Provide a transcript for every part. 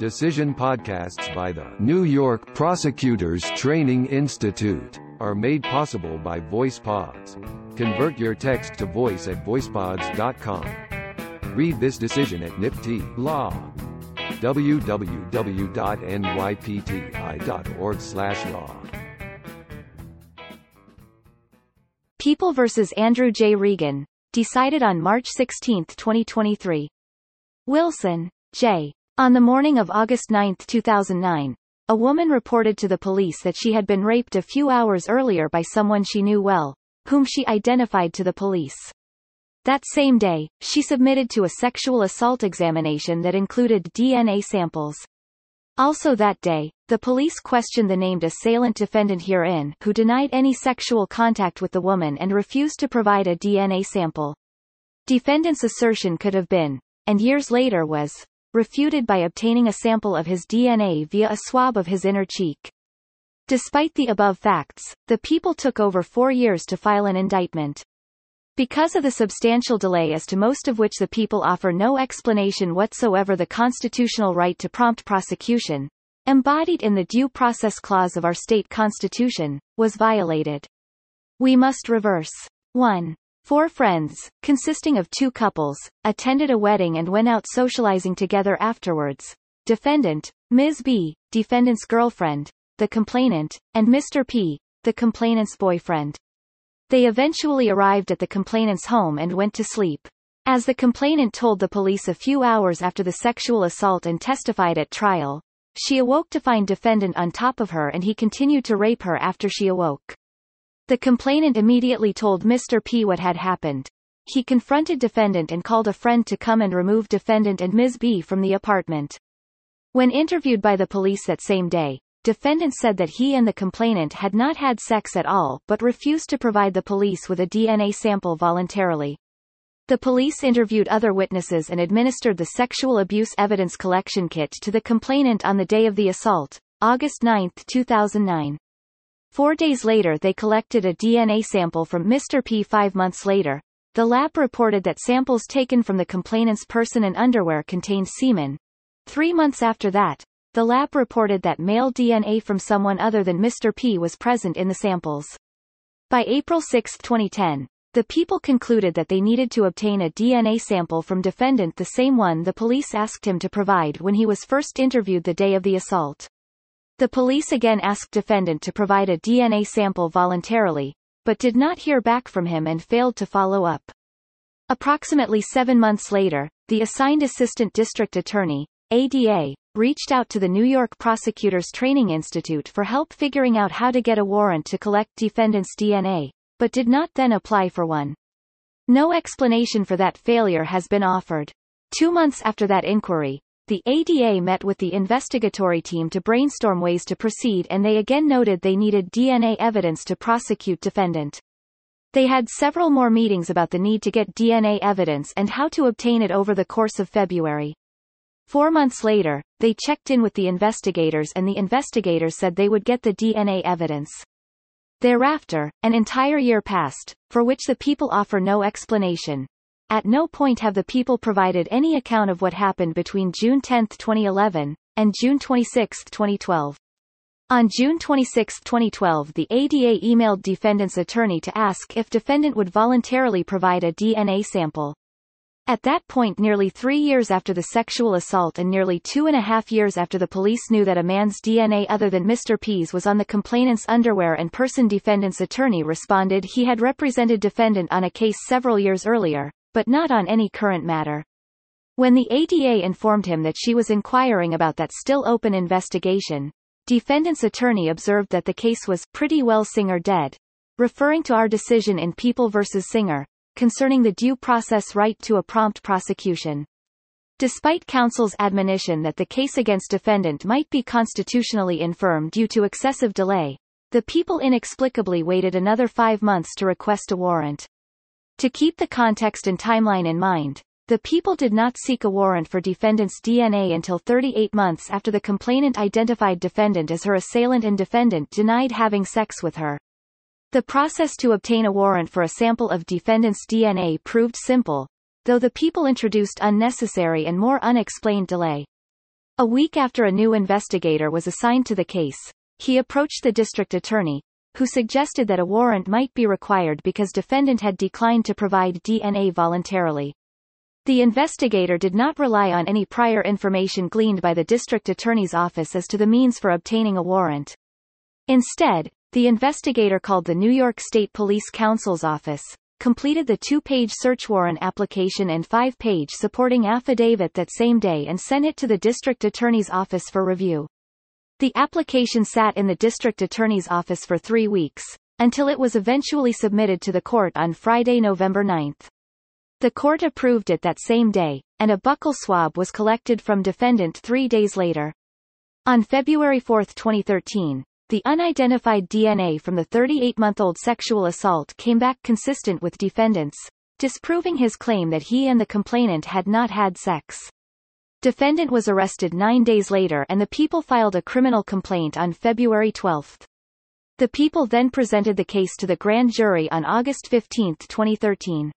Decision podcasts by the New York Prosecutors Training Institute are made possible by VoicePods. Convert your text to voice at voicepods.com. Read this decision at NYPTI Law. www.nypti.org/law. People vs. Andrew J. Regan, decided on March 16, 2023. Wilson, J. On the morning of August 9, 2009, a woman reported to the police that she had been raped a few hours earlier by someone she knew well, whom she identified to the police. That same day, she submitted to a sexual assault examination that included DNA samples. Also that day, the police questioned the named assailant defendant herein who denied any sexual contact with the woman and refused to provide a DNA sample. Defendant's assertion could have been, and years later was, refuted by obtaining a sample of his DNA via a swab of his inner cheek. Despite the above facts, the people took over four years to file an indictment. Because of the substantial delay as to most of which the people offer no explanation whatsoever the constitutional right to prompt prosecution, embodied in the Due Process Clause of our state constitution, was violated. We must reverse. 1. Four friends, consisting of two couples, attended a wedding and went out socializing together afterwards. Defendant, Ms. B, defendant's girlfriend, the complainant, and Mr. P, the complainant's boyfriend. They eventually arrived at the complainant's home and went to sleep. As the complainant told the police a few hours after the sexual assault and testified at trial, she awoke to find defendant on top of her and he continued to rape her after she awoke. The complainant immediately told Mr. P what had happened. He confronted defendant and called a friend to come and remove defendant and Ms. B from the apartment. When interviewed by the police that same day, defendant said that he and the complainant had not had sex at all but refused to provide the police with a DNA sample voluntarily. The police interviewed other witnesses and administered the sexual abuse evidence collection kit to the complainant on the day of the assault, August 9, 2009. Four days later they collected a DNA sample from Mr. P. Five months later, the lab reported that samples taken from the complainant's person and underwear contained semen. Three months after that, the lab reported that male DNA from someone other than Mr. P was present in the samples. By April 6, 2010, the people concluded that they needed to obtain a DNA sample from defendant the same one the police asked him to provide when he was first interviewed the day of the assault. The police again asked defendant to provide a DNA sample voluntarily, but did not hear back from him and failed to follow up. Approximately seven months later, the assigned Assistant District Attorney, ADA, reached out to the New York Prosecutors Training Institute for help figuring out how to get a warrant to collect defendant's DNA, but did not then apply for one. No explanation for that failure has been offered. Two months after that inquiry, the ADA met with the investigatory team to brainstorm ways to proceed and they again noted they needed DNA evidence to prosecute defendant. They had several more meetings about the need to get DNA evidence and how to obtain it over the course of February. Four months later, they checked in with the investigators and the investigators said they would get the DNA evidence. Thereafter, an entire year passed, for which the people offer no explanation. At no point have the people provided any account of what happened between June 10, 2011, and June 26, 2012. On June 26, 2012 the ADA emailed defendant's attorney to ask if defendant would voluntarily provide a DNA sample. At that point nearly three years after the sexual assault and nearly two and a half years after the police knew that a man's DNA other than Mr. P's was on the complainant's underwear and person defendant's attorney responded he had represented defendant on a case several years earlier, but not on any current matter. When the ADA informed him that she was inquiring about that still open investigation, defendant's attorney observed that the case was pretty well Singer dead, referring to our decision in People v. Singer, concerning the due process right to a prompt prosecution. Despite counsel's admonition that the case against defendant might be constitutionally infirm due to excessive delay, the people inexplicably waited another five months to request a warrant. To keep the context and timeline in mind, the people did not seek a warrant for defendant's DNA until 38 months after the complainant identified defendant as her assailant and defendant denied having sex with her. The process to obtain a warrant for a sample of defendant's DNA proved simple, though the people introduced unnecessary and more unexplained delay. A week after a new investigator was assigned to the case, he approached the district attorney, who suggested that a warrant might be required because defendant had declined to provide DNA voluntarily. The investigator did not rely on any prior information gleaned by the district attorney's office as to the means for obtaining a warrant. Instead, the investigator called the New York State Police Counsel's office, completed the two-page search warrant application and five-page supporting affidavit that same day and sent it to the district attorney's office for review. The application sat in the district attorney's office for three weeks, until it was eventually submitted to the court on Friday, November 9. The court approved it that same day, and a buccal swab was collected from defendant three days later. On February 4, 2013, the unidentified DNA from the 38-month-old sexual assault came back consistent with defendants, disproving his claim that he and the complainant had not had sex. Defendant was arrested nine days later and the people filed a criminal complaint on February 12. The people then presented the case to the grand jury on August 15, 2013.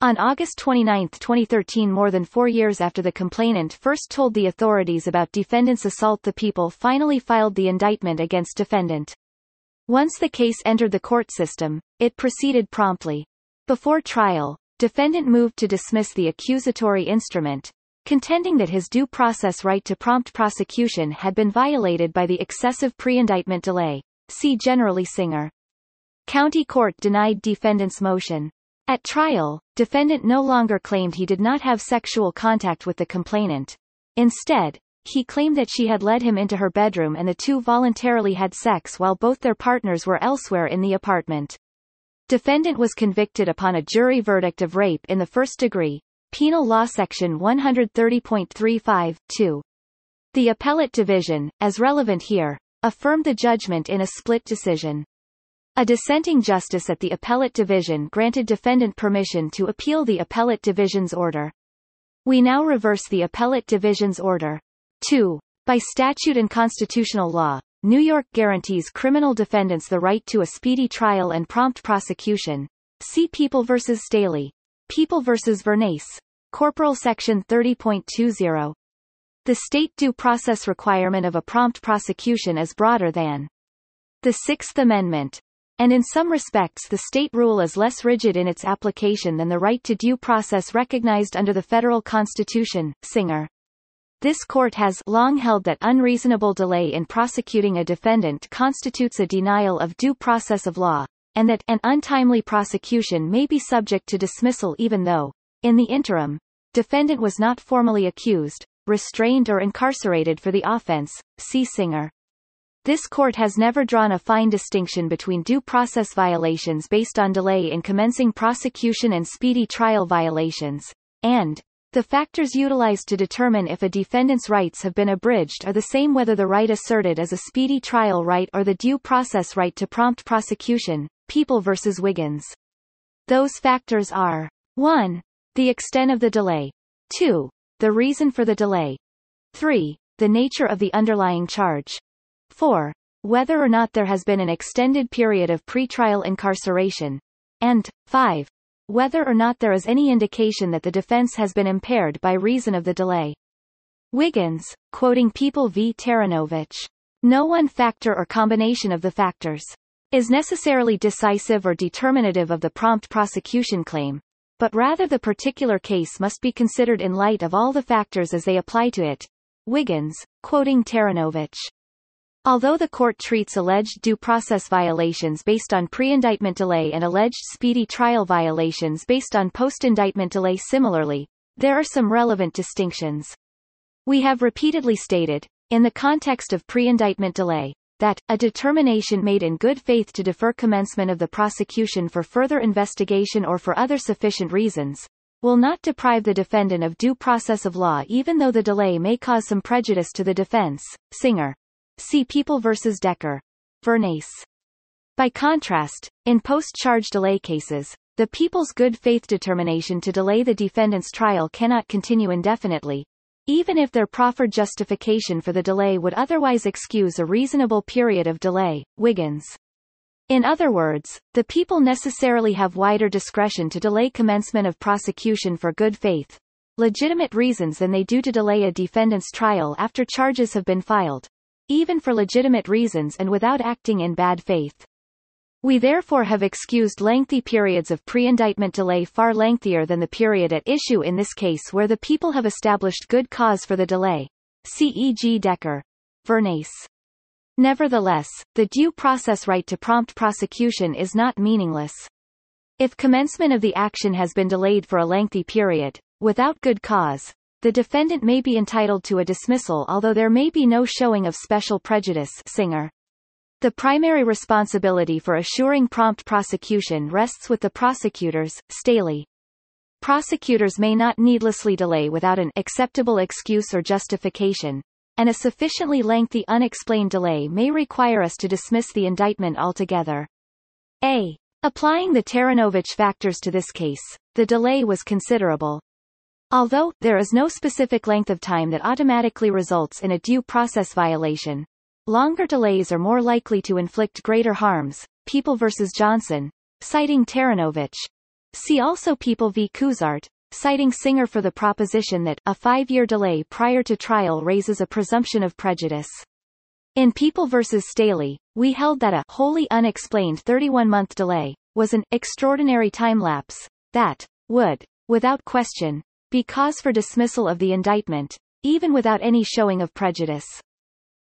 On August 29, 2013 more than four years after the complainant first told the authorities about defendant's assault the people finally filed the indictment against defendant. Once the case entered the court system, it proceeded promptly. Before trial, defendant moved to dismiss the accusatory instrument, contending that his due process right to prompt prosecution had been violated by the excessive pre-indictment delay. See generally Singer. County Court denied defendant's motion. At trial, defendant no longer claimed he did not have sexual contact with the complainant. Instead, he claimed that she had led him into her bedroom and the two voluntarily had sex while both their partners were elsewhere in the apartment. Defendant was convicted upon a jury verdict of rape in the first degree. Penal Law Section 130.35.2. The Appellate Division, as relevant here, affirmed the judgment in a split decision. A dissenting justice at the Appellate Division granted defendant permission to appeal the Appellate Division's order. We now reverse the Appellate Division's order. 2. By statute and constitutional law, New York guarantees criminal defendants the right to a speedy trial and prompt prosecution. See People v. Staley. People v. Vernace. Corporal Section 30.20. The state due process requirement of a prompt prosecution is broader than the Sixth Amendment, and in some respects the state rule is less rigid in its application than the right to due process recognized under the federal constitution. Singer. This court has long held that unreasonable delay in prosecuting a defendant constitutes a denial of due process of law, and that an untimely prosecution may be subject to dismissal even though, in the interim, defendant was not formally accused, restrained or incarcerated for the offense. See Singer. This court has never drawn a fine distinction between due process violations based on delay in commencing prosecution and speedy trial violations, and the factors utilized to determine if a defendant's rights have been abridged are the same whether the right asserted is a speedy trial right or the due process right to prompt prosecution. People v. Wiggins. Those factors are 1. The extent of the delay. 2. The reason for the delay. 3. The nature of the underlying charge. 4. Whether or not there has been an extended period of pretrial incarceration. And 5. Whether or not there is any indication that the defense has been impaired by reason of the delay. Wiggins, quoting People v. Taranovich. No one factor or combination of the factors is necessarily decisive or determinative of the prompt prosecution claim, but rather the particular case must be considered in light of all the factors as they apply to it. Wiggins, quoting Taranovich. Although the court treats alleged due process violations based on pre-indictment delay and alleged speedy trial violations based on post-indictment delay similarly, there are some relevant distinctions. We have repeatedly stated, in the context of pre-indictment delay, that, a determination made in good faith to defer commencement of the prosecution for further investigation or for other sufficient reasons, will not deprive the defendant of due process of law even though the delay may cause some prejudice to the defense. Singer. See People v. Decker. Vernace. By contrast, in post-charge delay cases, the people's good faith determination to delay the defendant's trial cannot continue indefinitely, even if their proffered justification for the delay would otherwise excuse a reasonable period of delay. Wiggins. In other words, the people necessarily have wider discretion to delay commencement of prosecution for good faith, legitimate reasons than they do to delay a defendant's trial after charges have been filed. Even for legitimate reasons and without acting in bad faith. We therefore have excused lengthy periods of pre-indictment delay far lengthier than the period at issue in this case where the people have established good cause for the delay. C.E.G. Decker. Vernace. Nevertheless, the due process right to prompt prosecution is not meaningless. If commencement of the action has been delayed for a lengthy period, without good cause, the defendant may be entitled to a dismissal although there may be no showing of special prejudice Singer. The primary responsibility for assuring prompt prosecution rests with the prosecutors, Staley. Prosecutors may not needlessly delay without an acceptable excuse or justification, and a sufficiently lengthy unexplained delay may require us to dismiss the indictment altogether. A. Applying the Taranovich factors to this case, the delay was considerable. Although, there is no specific length of time that automatically results in a due process violation, Longer delays are more likely to inflict greater harms. People v. Johnson. Citing Taranovich. See also People v. Cousart, citing Singer for the proposition that a five-year delay prior to trial raises a presumption of prejudice. In People v. Staley, we held that a wholly unexplained 31-month delay was an extraordinary time lapse that would, without question, be cause for dismissal of the indictment, even without any showing of prejudice.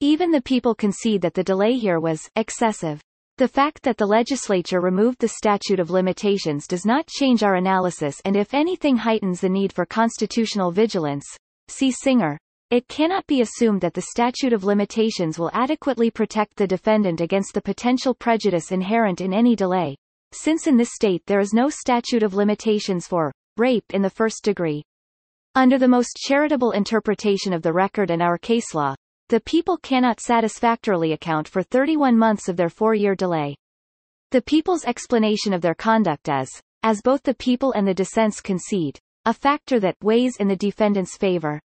Even the people concede that the delay here was excessive. The fact that the legislature removed the statute of limitations does not change our analysis and if anything heightens the need for constitutional vigilance. See Singer. It cannot be assumed that the statute of limitations will adequately protect the defendant against the potential prejudice inherent in any delay, since in this state there is no statute of limitations for rape in the first degree. Under the most charitable interpretation of the record and our case law, the people cannot satisfactorily account for 31 months of their four-year delay. The people's explanation of their conduct is, as both the people and the dissents concede, a factor that weighs in the defendant's favor.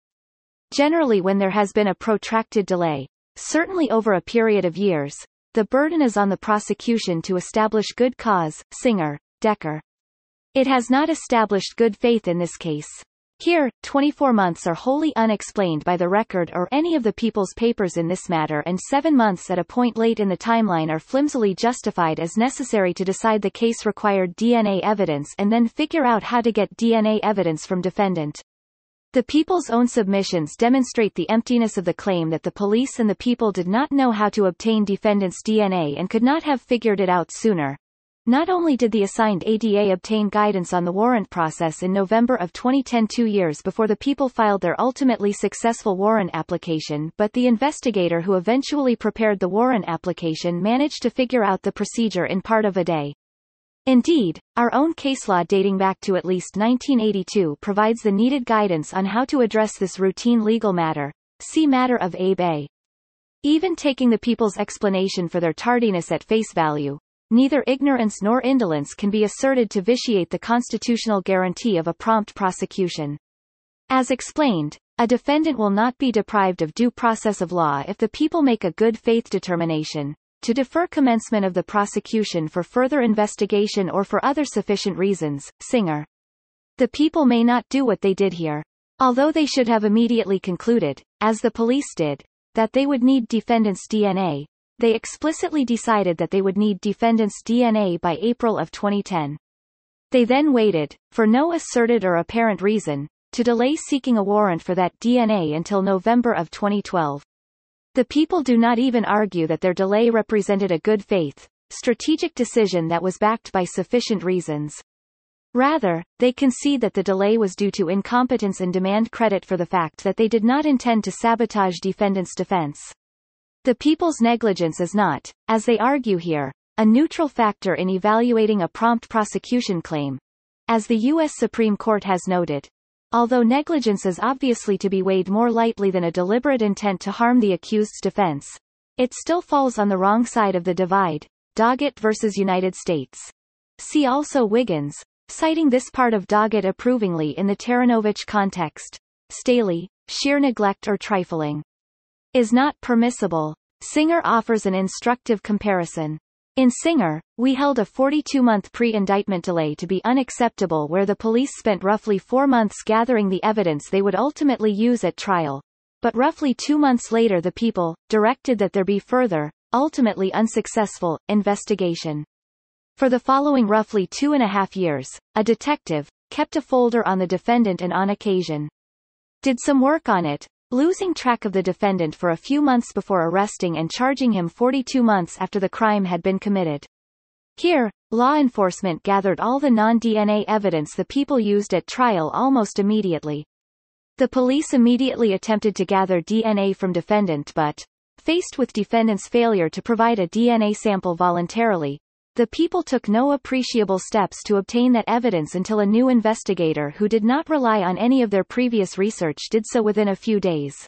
Generally when there has been a protracted delay, certainly over a period of years, the burden is on the prosecution to establish good cause, Singer, Decker. It has not established good faith in this case. Here, 24 months are wholly unexplained by the record or any of the people's papers in this matter and seven months at a point late in the timeline are flimsily justified as necessary to decide the case required DNA evidence and then figure out how to get DNA evidence from defendant. The people's own submissions demonstrate the emptiness of the claim that the police and the people did not know how to obtain defendant's DNA and could not have figured it out sooner. Not only did the assigned ADA obtain guidance on the warrant process in November of 2010 two years before the people filed their ultimately successful warrant application but the investigator who eventually prepared the warrant application managed to figure out the procedure in part of a day. Indeed, our own case law dating back to at least 1982 provides the needed guidance on how to address this routine legal matter. See Matter of Abe. Even taking the people's explanation for their tardiness at face value, Neither ignorance nor indolence can be asserted to vitiate the constitutional guarantee of a prompt prosecution. As explained, a defendant will not be deprived of due process of law if the people make a good faith determination, to defer commencement of the prosecution for further investigation or for other sufficient reasons, Singer. The people may not do what they did here. Although they should have immediately concluded, as the police did, that they would need defendant's DNA, they explicitly decided that they would need defendant's DNA by April of 2010. They then waited, for no asserted or apparent reason, to delay seeking a warrant for that DNA until November of 2012. The people do not even argue that their delay represented a good faith, strategic decision that was backed by sufficient reasons. Rather, they concede that the delay was due to incompetence and demand credit for the fact that they did not intend to sabotage defendant's defense. The people's negligence is not, as they argue here, a neutral factor in evaluating a prompt prosecution claim. As the U.S. Supreme Court has noted, although negligence is obviously to be weighed more lightly than a deliberate intent to harm the accused's defense, it still falls on the wrong side of the divide. Doggett versus United States. See also Wiggins, citing this part of Doggett approvingly in the Taranovich context. Staley, sheer neglect or trifling is not permissible. Singer offers an instructive comparison. In Singer, we held a 42-month pre-indictment delay to be unacceptable where the police spent roughly four months gathering the evidence they would ultimately use at trial. But roughly two months later the people, directed that there be further, ultimately unsuccessful, investigation. For the following roughly two and a half years, a detective, kept a folder on the defendant and on occasion did some work on it, losing track of the defendant for a few months before arresting and charging him 42 months after the crime had been committed. Here, law enforcement gathered all the non-DNA evidence the people used at trial almost immediately. The police immediately attempted to gather DNA from defendant but, faced with defendant's failure to provide a DNA sample voluntarily, the people took no appreciable steps to obtain that evidence until a new investigator who did not rely on any of their previous research did so within a few days.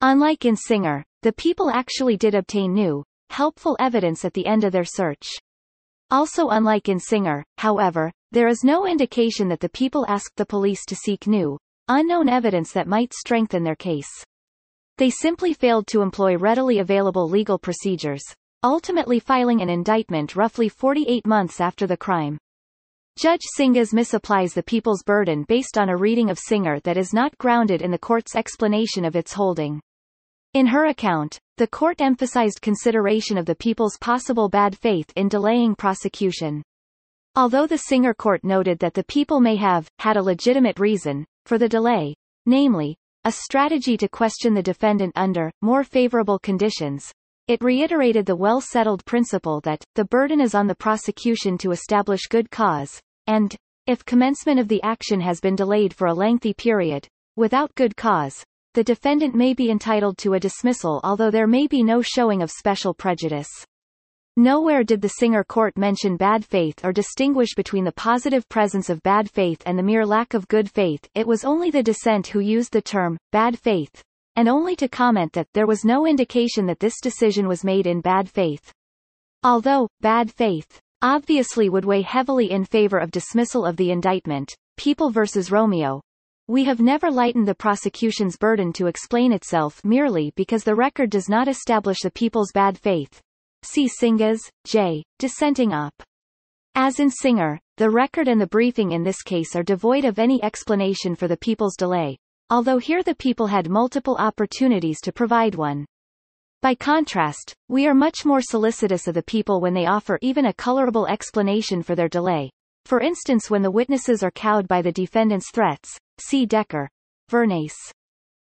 Unlike in Singer, the people actually did obtain new, helpful evidence at the end of their search. Also unlike in Singer, however, there is no indication that the people asked the police to seek new, unknown evidence that might strengthen their case. They simply failed to employ readily available legal procedures, ultimately filing an indictment roughly 48 months after the crime. Judge Singas misapplies the people's burden based on a reading of Singer that is not grounded in the court's explanation of its holding. In her account, the court emphasized consideration of the people's possible bad faith in delaying prosecution. Although the Singer court noted that the people may have had a legitimate reason for the delay, namely, a strategy to question the defendant under more favorable conditions, it reiterated the well-settled principle that, the burden is on the prosecution to establish good cause, and, if commencement of the action has been delayed for a lengthy period, without good cause, the defendant may be entitled to a dismissal although there may be no showing of special prejudice. Nowhere did the Singer court mention bad faith or distinguish between the positive presence of bad faith and the mere lack of good faith it was only the dissent who used the term, bad faith, and only to comment that there was no indication that this decision was made in bad faith. Although, bad faith obviously would weigh heavily in favor of dismissal of the indictment, People v. Romeo, we have never lightened the prosecution's burden to explain itself merely because the record does not establish the people's bad faith. See Singas, J. Dissenting up. As in Singer, the record and the briefing in this case are devoid of any explanation for the people's delay, although here the people had multiple opportunities to provide one. By contrast, we are much more solicitous of the people when they offer even a colorable explanation for their delay. For instance when the witnesses are cowed by the defendant's threats, see Decker. Vernace.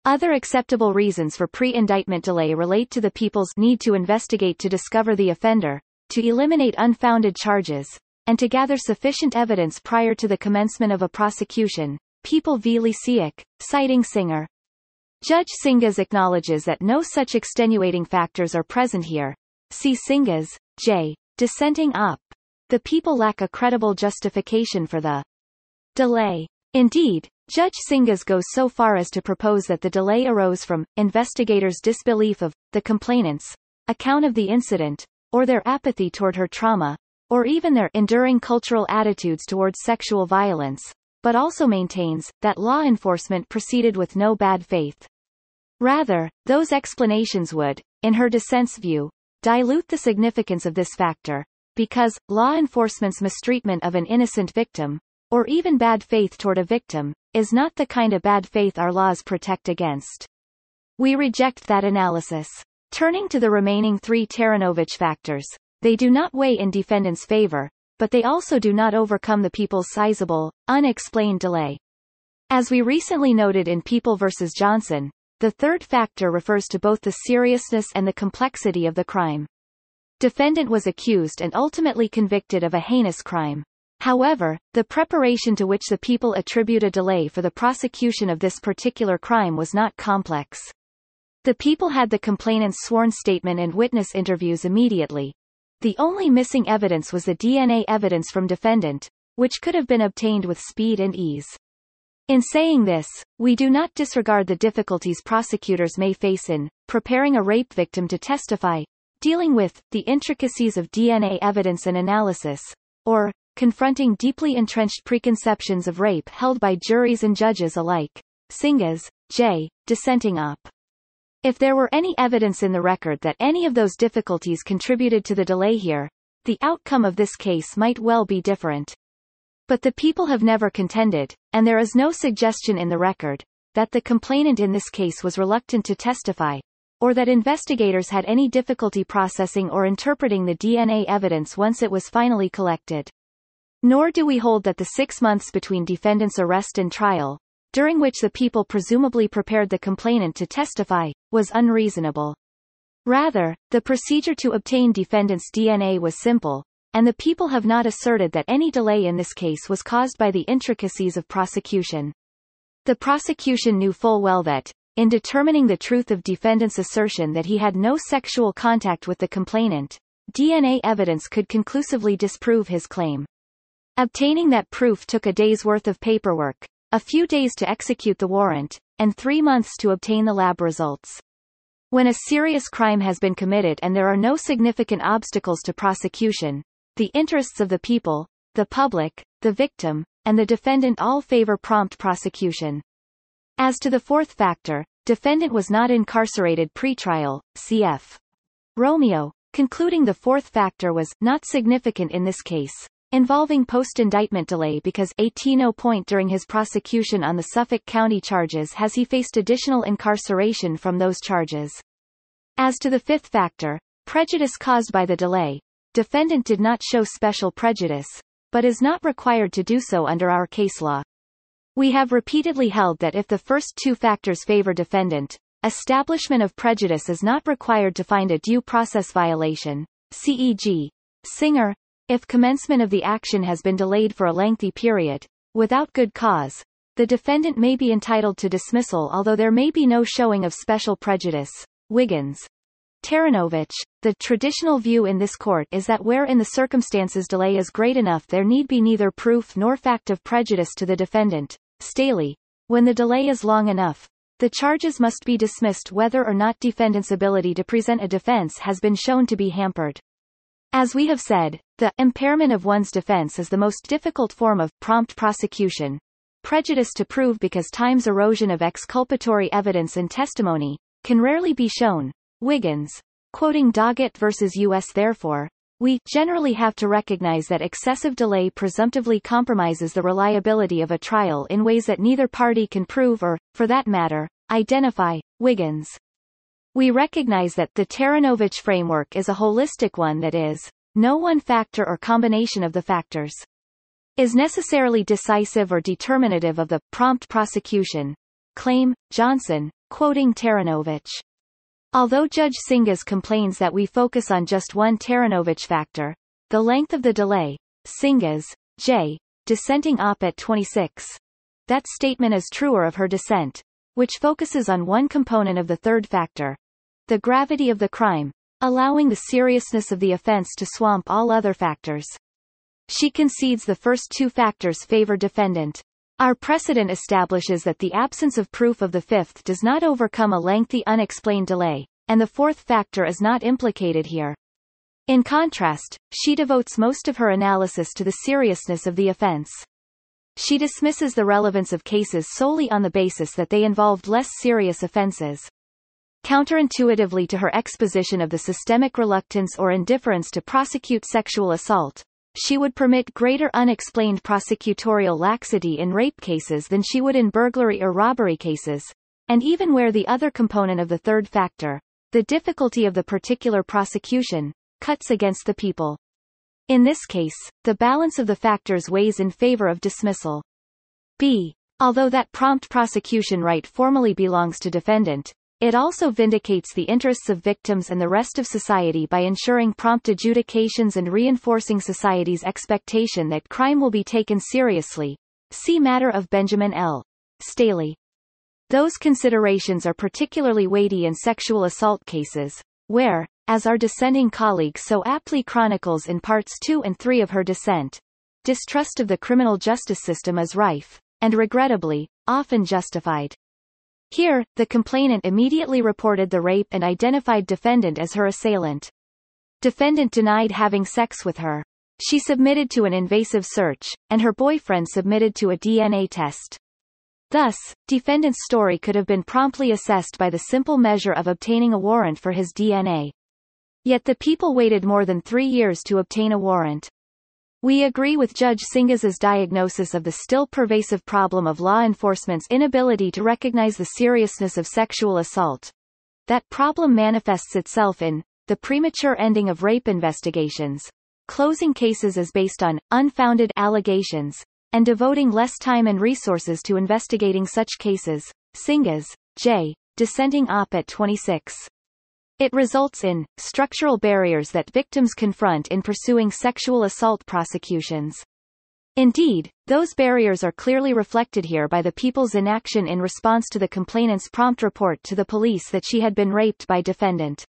Other acceptable reasons for pre-indictment delay relate to the people's need to investigate to discover the offender, to eliminate unfounded charges, and to gather sufficient evidence prior to the commencement of a prosecution, People v. Lesiak, citing Singer. Judge Singas acknowledges that no such extenuating factors are present here. See Singas, J. Dissenting up. The people lack a credible justification for the delay. Indeed, Judge Singas goes so far as to propose that the delay arose from investigators' disbelief of the complainants' account of the incident, or their apathy toward her trauma, or even their enduring cultural attitudes towards sexual violence, but also maintains, that law enforcement proceeded with no bad faith. Rather, those explanations would, in her dissent's view, dilute the significance of this factor, because, law enforcement's mistreatment of an innocent victim, or even bad faith toward a victim, is not the kind of bad faith our laws protect against. We reject that analysis. Turning to the remaining three Taranovich factors, they do not weigh in defendant's favor, but they also do not overcome the people's sizable, unexplained delay. As we recently noted in People v. Johnson, the third factor refers to both the seriousness and the complexity of the crime. Defendant was accused and ultimately convicted of a heinous crime. However, the preparation to which the people attribute a delay for the prosecution of this particular crime was not complex. The people had the complainant's sworn statement and witness interviews immediately, the only missing evidence was the DNA evidence from defendant, which could have been obtained with speed and ease. In saying this, we do not disregard the difficulties prosecutors may face in preparing a rape victim to testify, dealing with the intricacies of DNA evidence and analysis, or confronting deeply entrenched preconceptions of rape held by juries and judges alike. Singas, J. Dissenting up. If there were any evidence in the record that any of those difficulties contributed to the delay here, the outcome of this case might well be different. But the people have never contended, and there is no suggestion in the record, that the complainant in this case was reluctant to testify, or that investigators had any difficulty processing or interpreting the DNA evidence once it was finally collected. Nor do we hold that the six months between defendant's arrest and trial, during which the people presumably prepared the complainant to testify, was unreasonable. Rather, the procedure to obtain defendant's DNA was simple, and the people have not asserted that any delay in this case was caused by the intricacies of prosecution. The prosecution knew full well that, in determining the truth of defendant's assertion that he had no sexual contact with the complainant, DNA evidence could conclusively disprove his claim. Obtaining that proof took a day's worth of paperwork, a few days to execute the warrant, and three months to obtain the lab results. When a serious crime has been committed and there are no significant obstacles to prosecution, the interests of the people, the public, the victim, and the defendant all favor prompt prosecution. As to the fourth factor, defendant was not incarcerated pre-trial, cf. Romeo, concluding the fourth factor was not significant in this case, involving post-indictment delay because 18 point during his prosecution on the Suffolk County charges has he faced additional incarceration from those charges. As to the fifth factor, prejudice caused by the delay, defendant did not show special prejudice, but is not required to do so under our case law. We have repeatedly held that if the first two factors favor defendant, establishment of prejudice is not required to find a due process violation, CEG. Singer, if commencement of the action has been delayed for a lengthy period, without good cause, the defendant may be entitled to dismissal although there may be no showing of special prejudice. Wiggins. Taranovich, the traditional view in this court is that where in the circumstances delay is great enough there need be neither proof nor fact of prejudice to the defendant, Staley. When the delay is long enough, the charges must be dismissed whether or not defendant's ability to present a defense has been shown to be hampered. As we have said, the impairment of one's defense is the most difficult form of prompt prosecution. Prejudice to prove because time's erosion of exculpatory evidence and testimony can rarely be shown. Wiggins, quoting Doggett versus U.S. Therefore, we generally have to recognize that excessive delay presumptively compromises the reliability of a trial in ways that neither party can prove or, for that matter, identify. Wiggins. We recognize that the Taranovich framework is a holistic one that is, no one factor or combination of the factors is necessarily decisive or determinative of the prompt prosecution. Claim, Johnson, quoting Taranovich. Although Judge Singas complains that we focus on just one Taranovich factor, the length of the delay, Singas, J. Dissenting op at 26. That statement is truer of her dissent, which focuses on one component of the third factor, the gravity of the crime, allowing the seriousness of the offense to swamp all other factors. She concedes the first two factors favor defendant. Our precedent establishes that the absence of proof of the fifth does not overcome a lengthy unexplained delay, and the fourth factor is not implicated here. In contrast, she devotes most of her analysis to the seriousness of the offense. She dismisses the relevance of cases solely on the basis that they involved less serious offenses. Counterintuitively to her exposition of the systemic reluctance or indifference to prosecute sexual assault, she would permit greater unexplained prosecutorial laxity in rape cases than she would in burglary or robbery cases, and even where the other component of the third factor, the difficulty of the particular prosecution, cuts against the people. In this case, the balance of the factors weighs in favor of dismissal. b. Although that prompt prosecution right formally belongs to defendant, it also vindicates the interests of victims and the rest of society by ensuring prompt adjudications and reinforcing society's expectation that crime will be taken seriously. See Matter of Benjamin L. Staley. Those considerations are particularly weighty in sexual assault cases, where, as our dissenting colleague so aptly chronicles in parts 2 and 3 of her dissent, distrust of the criminal justice system is rife, and regrettably, often justified. Here, the complainant immediately reported the rape and identified defendant as her assailant. Defendant denied having sex with her. She submitted to an invasive search, and her boyfriend submitted to a DNA test. Thus, defendant's story could have been promptly assessed by the simple measure of obtaining a warrant for his DNA. Yet the people waited more than three years to obtain a warrant. We agree with Judge Singas's diagnosis of the still pervasive problem of law enforcement's inability to recognize the seriousness of sexual assault. That problem manifests itself in the premature ending of rape investigations, closing cases as based on unfounded allegations, and devoting less time and resources to investigating such cases. Singhas, J. Dissenting op at 26. It results in structural barriers that victims confront in pursuing sexual assault prosecutions. Indeed, those barriers are clearly reflected here by the people's inaction in response to the complainant's prompt report to the police that she had been raped by defendant.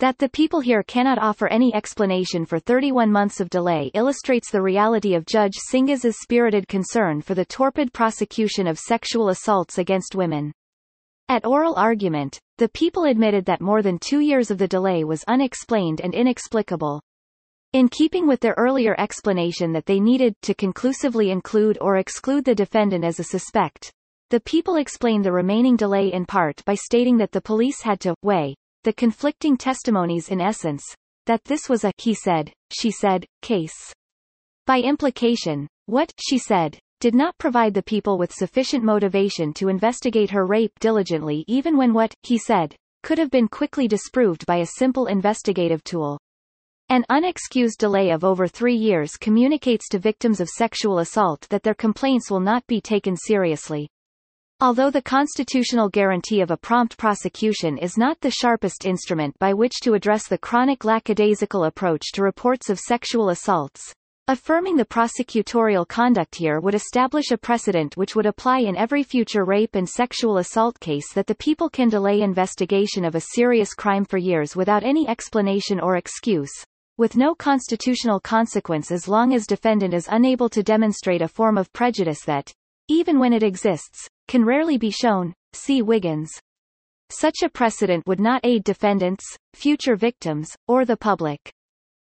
That the people here cannot offer any explanation for 31 months of delay illustrates the reality of Judge Singas's spirited concern for the torpid prosecution of sexual assaults against women. At oral argument, the people admitted that more than two years of the delay was unexplained and inexplicable. In keeping with their earlier explanation that they needed to conclusively include or exclude the defendant as a suspect, the people explained the remaining delay in part by stating that the police had to weigh the conflicting testimonies in essence, that this was a he said, she said, case. By implication, what she said did not provide the people with sufficient motivation to investigate her rape diligently even when what, he said, could have been quickly disproved by a simple investigative tool. An unexcused delay of over three years communicates to victims of sexual assault that their complaints will not be taken seriously. Although the constitutional guarantee of a prompt prosecution is not the sharpest instrument by which to address the chronic lackadaisical approach to reports of sexual assaults, Affirming the prosecutorial conduct here would establish a precedent which would apply in every future rape and sexual assault case that the people can delay investigation of a serious crime for years without any explanation or excuse, with no constitutional consequence as long as defendant is unable to demonstrate a form of prejudice that, even when it exists, can rarely be shown. See Wiggins. Such a precedent would not aid defendants, future victims, or the public.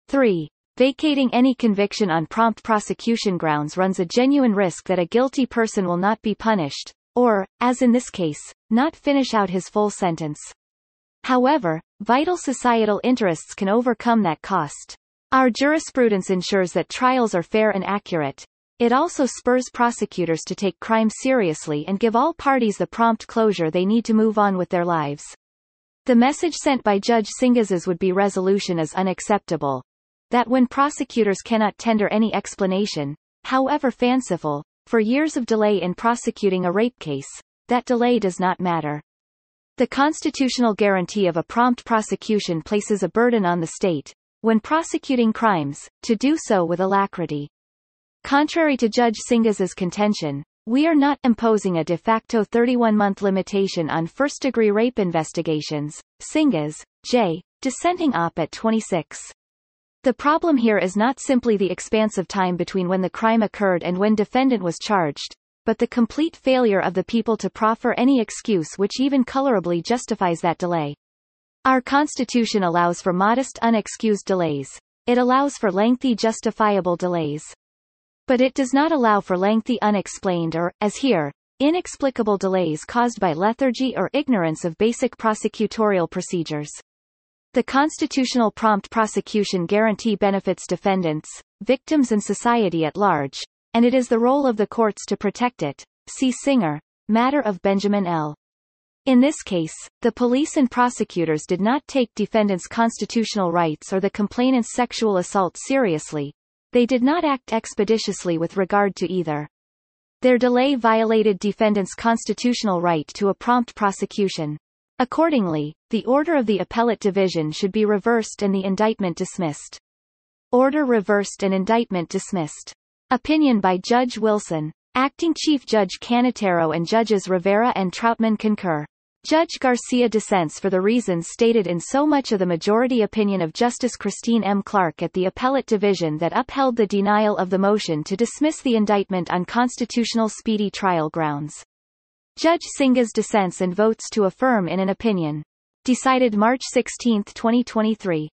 3. Vacating any conviction on prompt prosecution grounds runs a genuine risk that a guilty person will not be punished, or, as in this case, not finish out his full sentence. However, vital societal interests can overcome that cost. Our jurisprudence ensures that trials are fair and accurate. It also spurs prosecutors to take crime seriously and give all parties the prompt closure they need to move on with their lives. The message sent by Judge Singas's would-be resolution is unacceptable, that when prosecutors cannot tender any explanation, however fanciful, for years of delay in prosecuting a rape case, that delay does not matter. The constitutional guarantee of a prompt prosecution places a burden on the state, when prosecuting crimes, to do so with alacrity. Contrary to Judge Singas's contention, we are not imposing a de facto 31-month limitation on first-degree rape investigations. Singhas, J. Dissenting op at 26. The problem here is not simply the expanse of time between when the crime occurred and when defendant was charged, but the complete failure of the people to proffer any excuse which even colorably justifies that delay. Our Constitution allows for modest unexcused delays. It allows for lengthy justifiable delays. But it does not allow for lengthy unexplained or, as here, inexplicable delays caused by lethargy or ignorance of basic prosecutorial procedures. The constitutional prompt prosecution guarantee benefits defendants, victims and society at large, and it is the role of the courts to protect it. See Singer, Matter of Benjamin L. In this case, the police and prosecutors did not take defendants' constitutional rights or the complainant's sexual assault seriously. They did not act expeditiously with regard to either. Their delay violated defendants' constitutional right to a prompt prosecution. Accordingly, the order of the appellate division should be reversed and the indictment dismissed. Order reversed and indictment dismissed. Opinion by Judge Wilson. Acting Chief Judge Cannataro and Judges Rivera and Troutman concur. Judge Garcia dissents for the reasons stated in so much of the majority opinion of Justice Christine M. Clark at the Appellate Division that upheld the denial of the motion to dismiss the indictment on constitutional speedy trial grounds. Judge Singas dissents and votes to affirm in an opinion. Decided March 16, 2023.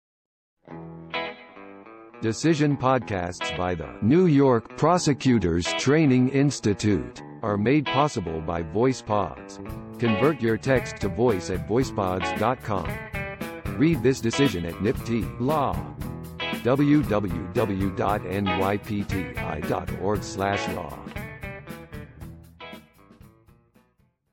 Decision podcasts by the New York Prosecutors Training Institute are made possible by VoicePods. Convert your text to voice at voicepods.com. Read this decision at NYPTI Law. www.nypti.org/law